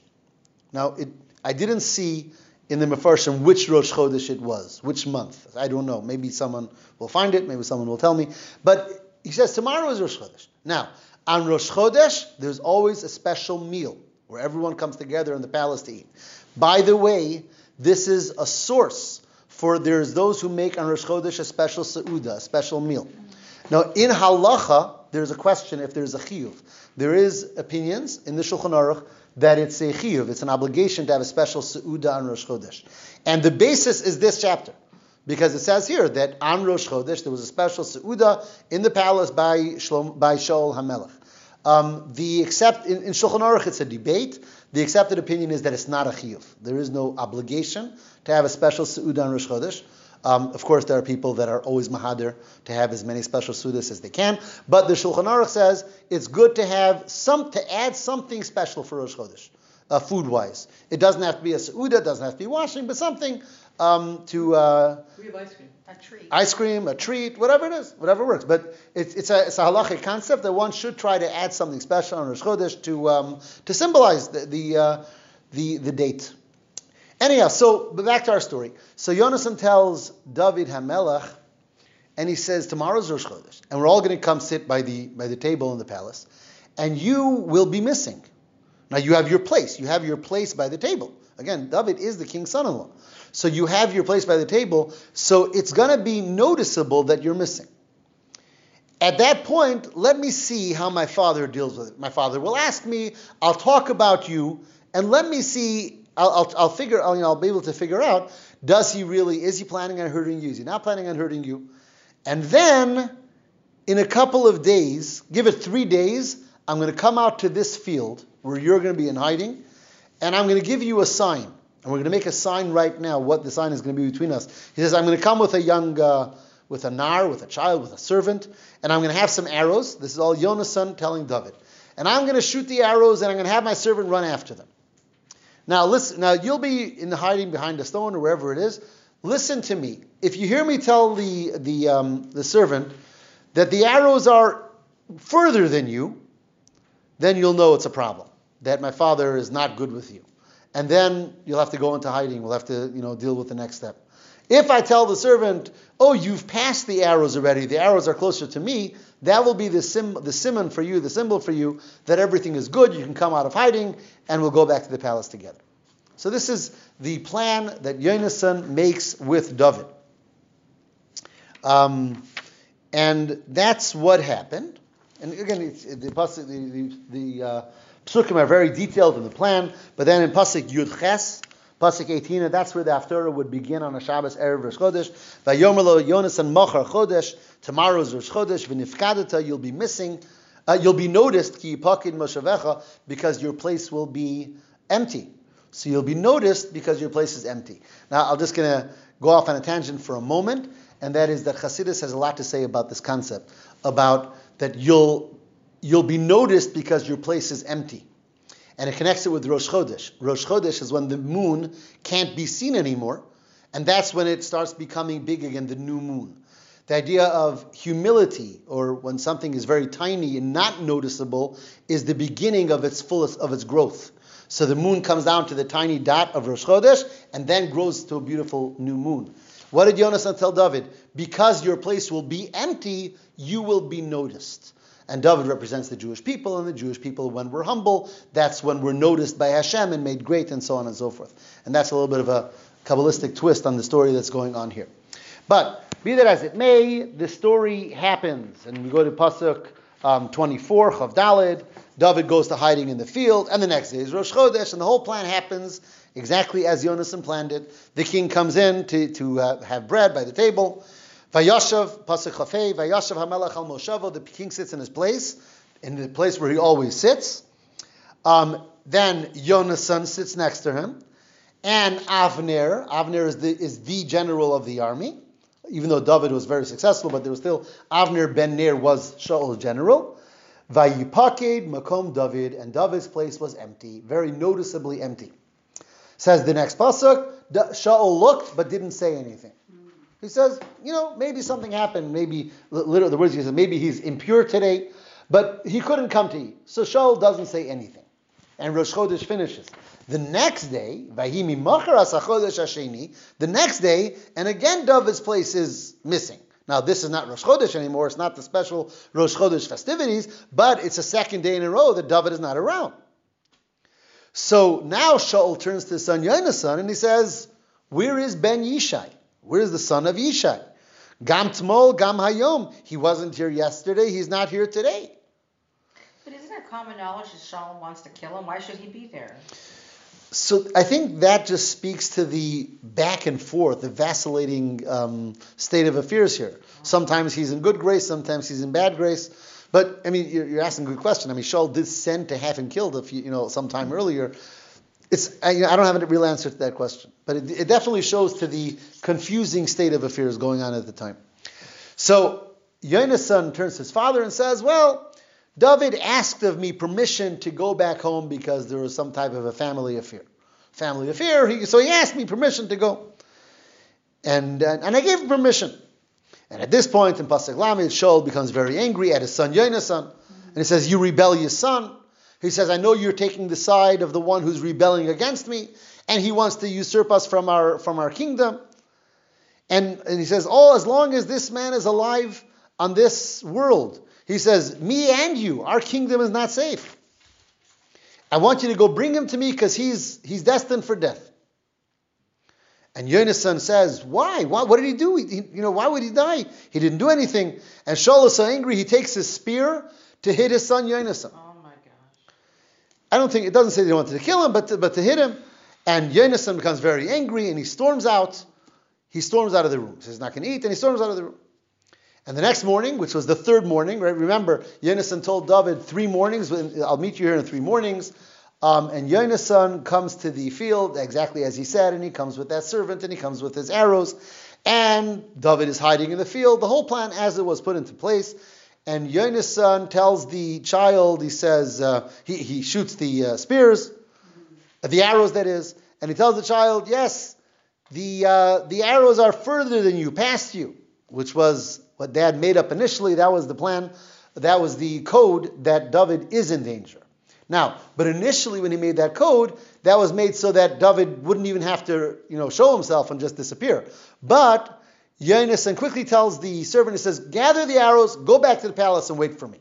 Now, it, I didn't see in the Mefarshim which Rosh Chodesh it was, which month. I don't know. Maybe someone will find it, maybe someone will tell me. But he says tomorrow is Rosh Chodesh. Now, on Rosh Chodesh, there's always a special meal where everyone comes together in the palace to eat. By the way, this is a source for there's those who make on Rosh Chodesh a special seuda, a special meal. Now, in halacha, there's a question if there's a chiyuv. There is opinions in the Shulchan Aruch that it's a chiyuv, it's an obligation to have a special seuda on Rosh Chodesh. And the basis is this chapter. Because it says here that on Rosh Chodesh there was a special seuda in the palace by, Shlom, by Shaul HaMelech. Um, the accept in, in Shulchan Aruch it's a debate. The accepted opinion is that it's not a chiyuv. There is no obligation to have a special seuda on Rosh Chodesh. Um, of course, there are people that are always mahadir to have as many special sudas as they can. But the Shulchan Aruch says it's good to have some to add something special for Rosh Chodesh, uh, food wise. It doesn't have to be a suda, doesn't have to be washing, but something um, to. Uh, we have ice cream. A treat. Ice cream, a treat, whatever it is, whatever works. But it's, it's a, it's a halachic concept that one should try to add something special on Rosh Chodesh to um, to symbolize the the, uh, the the date. Anyhow, so back to our story. So Yonasan tells David HaMelech, and he says, "Tomorrow's Rosh Chodesh, and we're all going to come sit by the by the table in the palace, and you will be missing. Now you have your place. You have your place by the table. Again, David is the king's son-in-law, so you have your place by the table. So it's going to be noticeable that you're missing. At that point, let me see how my father deals with it. My father will ask me, I'll talk about you, and let me see, I'll, I'll, I'll figure, I'll, you know, I'll be able to figure out, does he really, is he planning on hurting you? Is he not planning on hurting you? And then, in a couple of days, give it three days, I'm going to come out to this field where you're going to be in hiding, and I'm going to give you a sign. And we're going to make a sign right now, what the sign is going to be between us. He says, I'm going to come with a young, uh, with a nar, with a child, with a servant, and I'm going to have some arrows. This is all Yonasan telling David. And I'm going to shoot the arrows, and I'm going to have my servant run after them. Now listen. Now you'll be in hiding behind a stone or wherever it is. Listen to me. If you hear me tell the the um, the servant that the arrows are further than you, then you'll know it's a problem. That my father is not good with you, and then you'll have to go into hiding. We'll have to you know deal with the next step. If I tell the servant, oh, you've passed the arrows already, the arrows are closer to me, that will be the, sim, the simon for you, the symbol for you, that everything is good, you can come out of hiding, and we'll go back to the palace together. So this is the plan that Yonasan makes with David. Um, and that's what happened. And again, the, the, the, the uh, psukim are very detailed in the plan, but then in Pasuk Yud Ches, Pasuk 18, and that's where the Haftarah would begin on a Shabbos, Erev Rosh Chodesh. Vayomerlo Yonasan Machar Chodesh, tomorrow's Rosh Chodesh, v'nifkadata, you'll be missing, uh, you'll be noticed, ki yipakid because your place will be empty. So you'll be noticed because your place is empty. Now, I'm just going to go off on a tangent for a moment, and that is that Chassidus has a lot to say about this concept, about that you'll, you'll be noticed because your place is empty and it connects it with Rosh Chodesh. Rosh Chodesh is when the moon can't be seen anymore, and that's when it starts becoming big again, the new moon. The idea of humility, or when something is very tiny and not noticeable, is the beginning of its fullest of its growth. So the moon comes down to the tiny dot of Rosh Chodesh and then grows to a beautiful new moon. What did Yonasan tell David? Because your place will be empty, you will be noticed. And David represents the Jewish people, and the Jewish people, when we're humble, that's when we're noticed by Hashem and made great, and so on and so forth. And that's a little bit of a Kabbalistic twist on the story that's going on here. But be that as it may, the story happens, and we go to Pasuk um, 24, Chaf Daled. David goes to hiding in the field, and the next day is Rosh Chodesh, and the whole plan happens exactly as Yonasan planned it. The king comes in to, to uh, have bread by the table. Vayashav, Pasuk Chafei, Vayashav HaMelech al Moshavo, the king sits in his place, in the place where he always sits. Um, then Yonasan sits next to him. And Avner, Avner is the, is the general of the army, even though David was very successful, but there was still, Avner ben Ner was Shaul's general. Vayipaked Makom David, and David's place was empty, very noticeably empty. Says the next pasuk, Shaul looked but didn't say anything. He says, you know, maybe something happened. Maybe, literally, the words he says, maybe he's impure today, but he couldn't come to eat. So Shaul doesn't say anything. And Rosh Chodesh finishes. The next day, Vahimi Hasheni, the next day, and again David's place is missing. Now, this is not Rosh Chodesh anymore. It's not the special Rosh Chodesh festivities, but it's a second day in a row that David is not around. So now Shaul turns to his son Yonasan and he says, Where is Ben Yishai? Where's the son of Yishai? Gam Tmol, Gam Hayom. He wasn't here yesterday. He's not here today. But isn't it common knowledge that Shaul wants to kill him? Why should he be there? So I think that just speaks to the back and forth, the vacillating um, state of affairs here. Sometimes he's in good grace, sometimes he's in bad grace. But I mean, you're, you're asking a good question. I mean, Shaul did send to have him killed, if you, you know, sometime earlier. It's I, I don't have a real answer to that question, but it, it definitely shows to the confusing state of affairs going on at the time. So Yonasan turns to his father and says, "Well, David asked of me permission to go back home because there was some type of a family affair. Family affair. He, so he asked me permission to go, and uh, and I gave him permission. And at this point in Pasuk Lamed, Shaul becomes very angry at his son Yonasan, and he says, "You rebellious son." He says, I know you're taking the side of the one who's rebelling against me, and he wants to usurp us from our, from our kingdom. And, and he says, Oh, as long as this man is alive on this world, he says, Me and you, our kingdom is not safe. I want you to go bring him to me because he's, he's destined for death. And Yonasan says, why? why? What did he do? He, you know, why would he die? He didn't do anything. And Shaul is so angry, he takes his spear to hit his son Yonasan. I don't think it doesn't say they wanted to kill him, but to, but to hit him. And Yonasan becomes very angry and he storms out. He storms out of the room. He says he's not going to eat, and he storms out of the room. And the next morning, which was the third morning, right? Remember, Yonasan told David three mornings. I'll meet you here in three mornings. Um, and Yonasan comes to the field exactly as he said, and he comes with that servant, and he comes with his arrows. And David is hiding in the field. The whole plan, as it was put into place. And Yonasan tells the child, he says, uh, he, he shoots the uh, spears, the arrows, that is, and he tells the child, yes, the, uh, the arrows are further than you, past you, which was what dad made up initially. That was the plan. That was the code that David is in danger. Now, but initially when he made that code, that was made so that David wouldn't even have to, you know, show himself and just disappear. But Yonasan quickly tells the servant, he says, gather the arrows, go back to the palace and wait for me.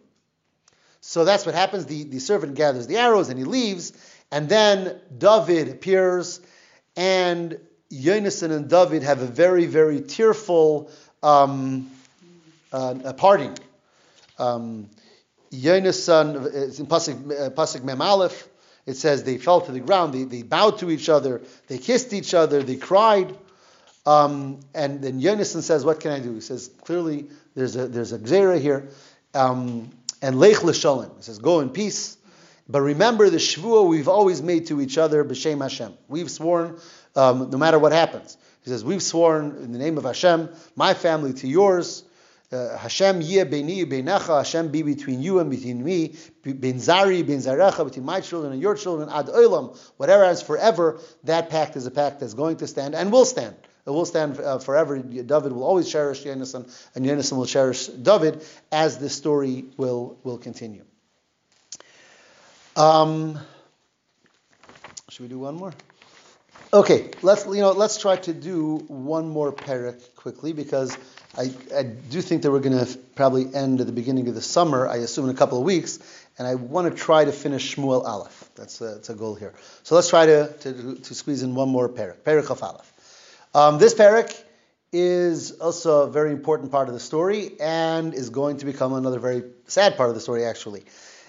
So that's what happens. The, the servant gathers the arrows and he leaves. And then David appears, and Yonasan and David have a very, very tearful um, uh, parting. Um, Yonasan, it's in Pasuk, uh, Pasuk Mem Aleph, it says they fell to the ground, they, they bowed to each other, they kissed each other, they cried. Um, and then Yonasan says, What can I do? He says, Clearly, there's a, there's a here. Um, and Lech L'Shalom. He says, Go in peace. But remember the shvuah we've always made to each other, b'shem Hashem. We've sworn, um, no matter what happens. He says, we've sworn in the name of Hashem, my family to yours. Uh, Hashem yeh beini beinecha. Hashem be between you and between me. Ben zari ben zarecha between my children and your children. Ad olam. Whatever is forever. That pact is a pact that's going to stand and will stand. It will stand uh, forever. David will always cherish Yonasan, and Yonasan will cherish David as the story will will continue. Um, should we do one more? Okay, let's you know let's try to do one more parak quickly because I, I do think that we're going to probably end at the beginning of the summer. I assume in a couple of weeks, and I want to try to finish Shmuel Aleph. That's a, that's a goal here. So let's try to, to, to squeeze in one more parak. Parak of Aleph. Um, this parak is also a very important part of the story and is going to become another very sad part of the story actually.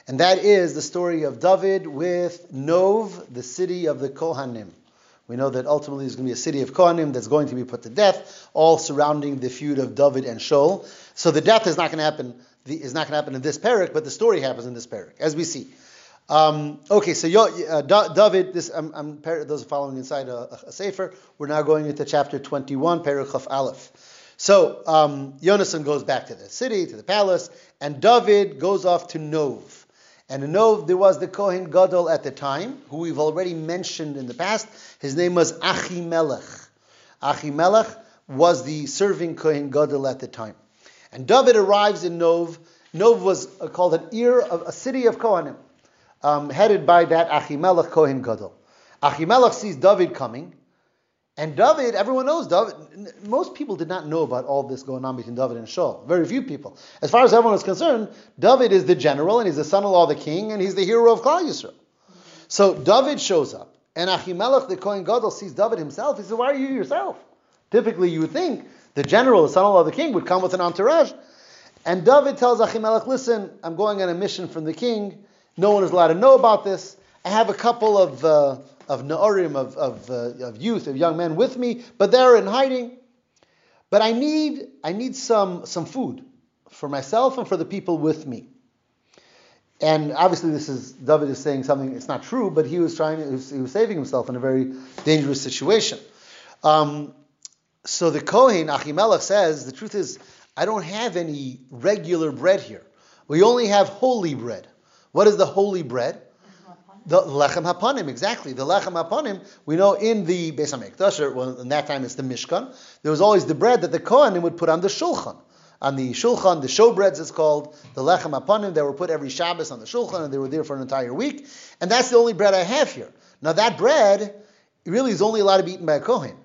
And that is the story of David with Nov, the city of the Kohanim. We know that ultimately there's going to be a city of Kohanim that's going to be put to death, all surrounding the feud of David and Shaul. So the death is not going to happen. Is not going to happen in this parak, but the story happens in this parak, as we see. Um, okay, so uh, David, this I'm, I'm, par- those following inside a, a sefer. We're now going into chapter 21, Parakh Aleph. So um, Yonasan goes back to the city, to the palace, and David goes off to Nov. And in Nov, there was the Kohen Gadol at the time, who we've already mentioned in the past. His name was Achimelech. Achimelech was the serving Kohen Gadol at the time. And David arrives in Nov. Nov was uh, called an ear of a city of Kohanim, um, headed by that Achimelech Kohen Gadol. Achimelech sees David coming, and David, everyone knows David. Most people did not know about all this going on between David and Shaul. Very few people. As far as everyone is concerned, David is the general and he's the son-in-law of the king and he's the hero of Klal Yisrael. So David shows up, and Achimelech, the Kohen Gadol, sees David himself. He says, "Why are you yourself?" Typically, you would think the general, the son-in-law of the king, would come with an entourage. And David tells Achimelech, "Listen, I'm going on a mission from the king. No one is allowed to know about this. I have a couple of uh, of Naorim, of of, uh, of youth, of young men with me, but they're in hiding. But I need I need some some food for myself and for the people with me." And obviously, this is David is saying something. It's not true, but he was trying. He was, he was saving himself in a very dangerous situation. Um, so the Kohen Achimelech says, the truth is, I don't have any regular bread here. We only have holy bread. What is the holy bread? The lechem hapanim, exactly. The lechem hapanim, we know in the Beis Hamikdash, or well, in that time it's the Mishkan, there was always the bread that the Kohanim would put on the shulchan. On the shulchan, the showbreads it's called, the lechem hapanim, they were put every Shabbos on the shulchan, and they were there for an entire week. And that's the only bread I have here. Now that bread really is only allowed to be eaten by a Kohen.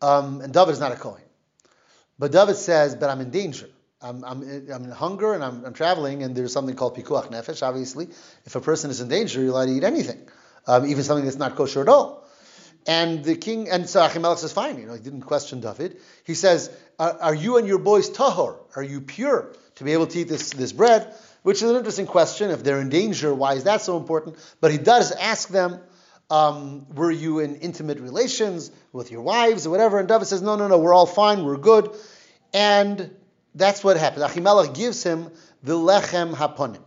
Um, and David is not a Kohen. But David says, but I'm in danger. I'm, I'm, I'm in hunger and I'm, I'm traveling, and there's something called pikuach nefesh, obviously. If a person is in danger, you're allowed to eat anything, um, even something that's not kosher at all. And the king, and so Achimelech says, fine, you know, he didn't question David. He says, are, are you and your boys tahor? Are you pure to be able to eat this, this bread? Which is an interesting question. If they're in danger, why is that so important? But he does ask them, um, were you in intimate relations with your wives or whatever? And David says, no, no, no, we're all fine, we're good. And that's what happens. Achimelech gives him the lechem hapanim.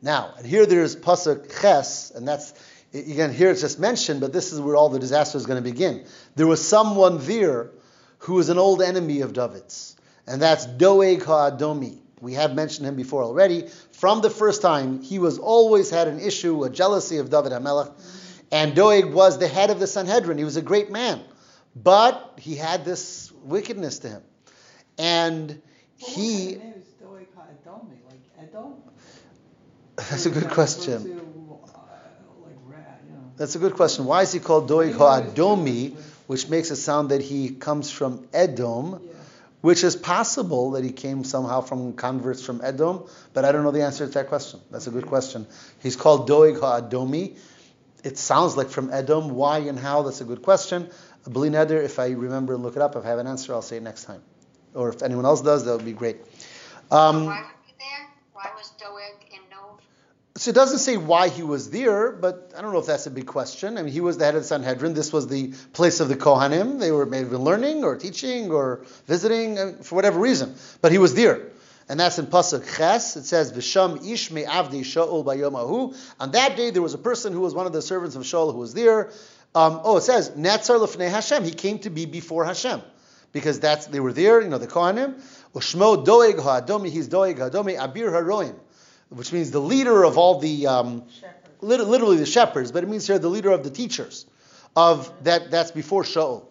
Now, and here there's pasuk ches, and that's again here it's just mentioned, but this is where all the disaster is going to begin. There was someone there who was an old enemy of David's, and that's Doeg Ha'adomi. We have mentioned him before already. From the first time, he was always had an issue, a jealousy of David HaMelech, and Doeg was the head of the Sanhedrin. He was a great man, but he had this wickedness to him, and he. His name is Doeg Ha'adomi, like Edom. That's a good question. uh, like Ra, you know. That's a good question. Why is he called Doeg Ha'adomi, which makes it sound that he comes from Edom, which is possible that he came somehow from converts from Edom, but I don't know the answer to that question. That's a good question. He's called Doeg Ha'adomi. It sounds like from Edom. Why and how? That's a good question. Bli Neder, if I remember and look it up, if I have an answer, I'll say it next time. Or if anyone else does, that would be great. Um, Why was he there? Why was Doeg in Nov? So it doesn't say why he was there, but I don't know if that's a big question. I mean, he was the head of the Sanhedrin. This was the place of the Kohanim. They were maybe learning or teaching or visiting uh, for whatever reason, but he was there. And that's in Pasuk Ches. It says, "V'sham ish me'avdi Shaul bayomahu." On that day, there was a person who was one of the servants of Shaul who was there. Um, oh, it says, "Netzar lefnei Hashem." He came to be before Hashem, because that's they were there. You know, the Kohanim. Ushmo doeg ha'adomi. He's doeg ha'adomi abir haroim which means the leader of all the, um, lit- literally the shepherds, but it means here the leader of the teachers of that. That's before Shaul,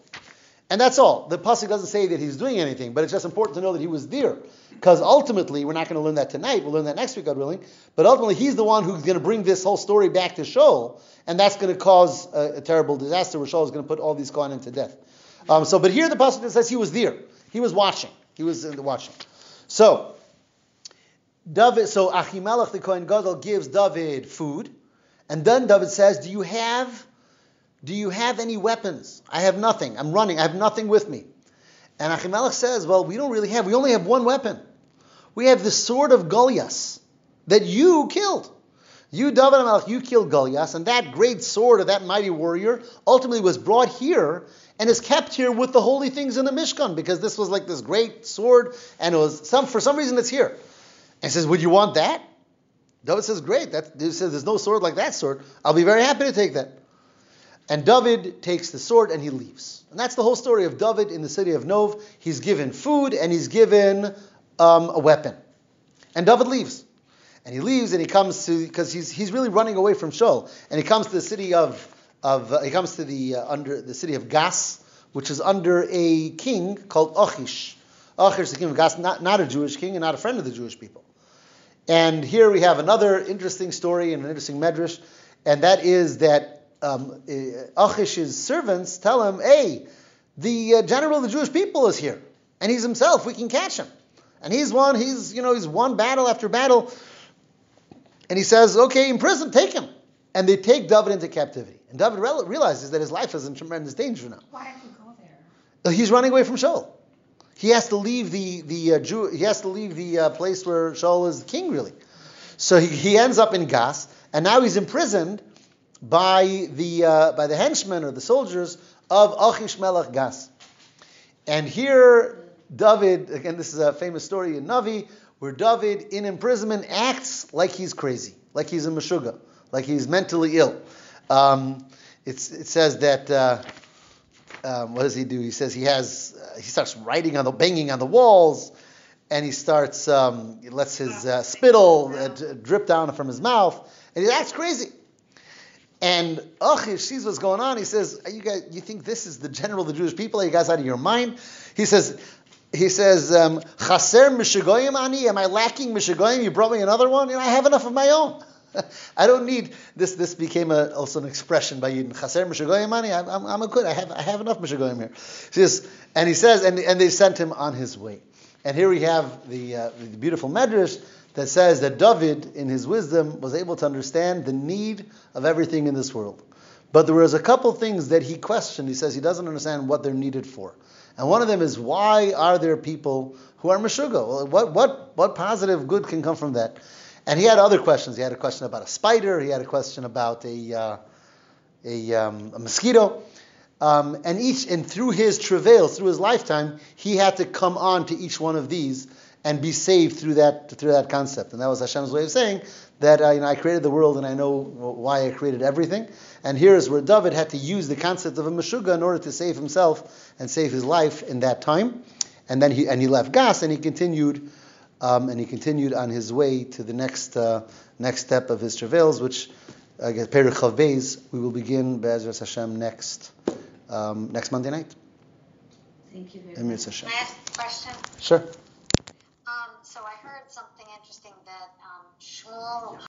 and that's all. The pasuk doesn't say that he's doing anything, but it's just important to know that he was there, because ultimately we're not going to learn that tonight. We'll learn that next week, God willing. But ultimately, he's the one who's going to bring this whole story back to Shaul, and that's going to cause a, a terrible disaster where Shaul is going to put all these Kohanim to death. Um, so, but here the pasuk says he was there. He was watching. He was uh, watching. So. David, so Achimelech the Kohen Gadol gives David food, and then David says, "Do you have, do you have any weapons? I have nothing. I'm running. I have nothing with me." And Achimelech says, "Well, we don't really have. We only have one weapon. We have the sword of Goliath that you killed. You, David HaMelech, you killed Goliath, and that great sword of that mighty warrior ultimately was brought here." And is kept here with the holy things in the Mishkan because this was like this great sword, and it was some for some reason it's here. And says, Would you want that? David says, Great. That, he says, There's no sword like that sword. I'll be very happy to take that. And David takes the sword and he leaves. And that's the whole story of David in the city of Nov. He's given food and he's given um, a weapon. And David leaves. And he leaves and he comes to, because he's, he's really running away from Shaul. And he comes to the city of, of uh, he comes to the, uh, under, the city of Gas, which is under a king called Achish. Achish is the king of Gas, not, not a Jewish king and not a friend of the Jewish people. And here we have another interesting story and an interesting medrash, and that is that um, uh, Achish's servants tell him, "Hey, the uh, general of the Jewish people is here, and he's himself. We can catch him, and he's won. He's you know he's won battle after battle." And he says, "Okay, in prison, take him." And they take David into captivity, and David real- realizes that his life is in tremendous danger now. Why did he go there? Uh, He's running away from Shaul. He has to leave the the uh, Jew. He has to leave the uh, place where Shaul is king, really. So he, he ends up in Gas, and now he's imprisoned by the uh, by the henchmen or the soldiers of Achish Melech Gas. And here, David again. This is a famous story in Navi where David, in imprisonment, acts like he's crazy, like he's a meshuga, like he's mentally ill. Um, it says that. Uh, um, what does he do? He says he has uh, he starts writing on the banging on the walls, and he starts um, he lets his uh, spittle uh, drip down from his mouth, and he acts crazy. And Achish sees what's going on. He says, "You guys, you think this is the general of the Jewish people? Are you guys out of your mind?" He says. He says, um, "Chaser ani? Am I lacking mishagoyim? You brought me another one. Know, I have enough of my own. I don't need this. This became a, also an expression by Yidden. Chaser mishagoyim ani? I'm, I'm, a good. I have, I have enough mishagoyim here. He says, and he says, and, and they sent him on his way. And here we have the, uh, the beautiful medrash that says that David, in his wisdom, was able to understand the need of everything in this world. But there was a couple things that he questioned. He says he doesn't understand what they're needed for. And one of them is why are there people who are meshuga? Well, what, what, what positive good can come from that? And he had other questions. He had a question about a spider. He had a question about a, uh, a, um, a mosquito. Um, and each and through his travails, through his lifetime, he had to come on to each one of these and be saved through that through that concept. And that was Hashem's way of saying that uh, you know, I created the world and I know why I created everything. And here is where David had to use the concept of a meshuga in order to save himself and save his life in that time. And then he and he left Gas and he continued um, and he continued on his way to the next uh, next step of his travails, which I guess Perich we will begin Be'ezras Hashem next um, next Monday night. Thank you very much. Hashem. Can I ask a question? Sure. Um, so I heard something interesting that um, Shmuel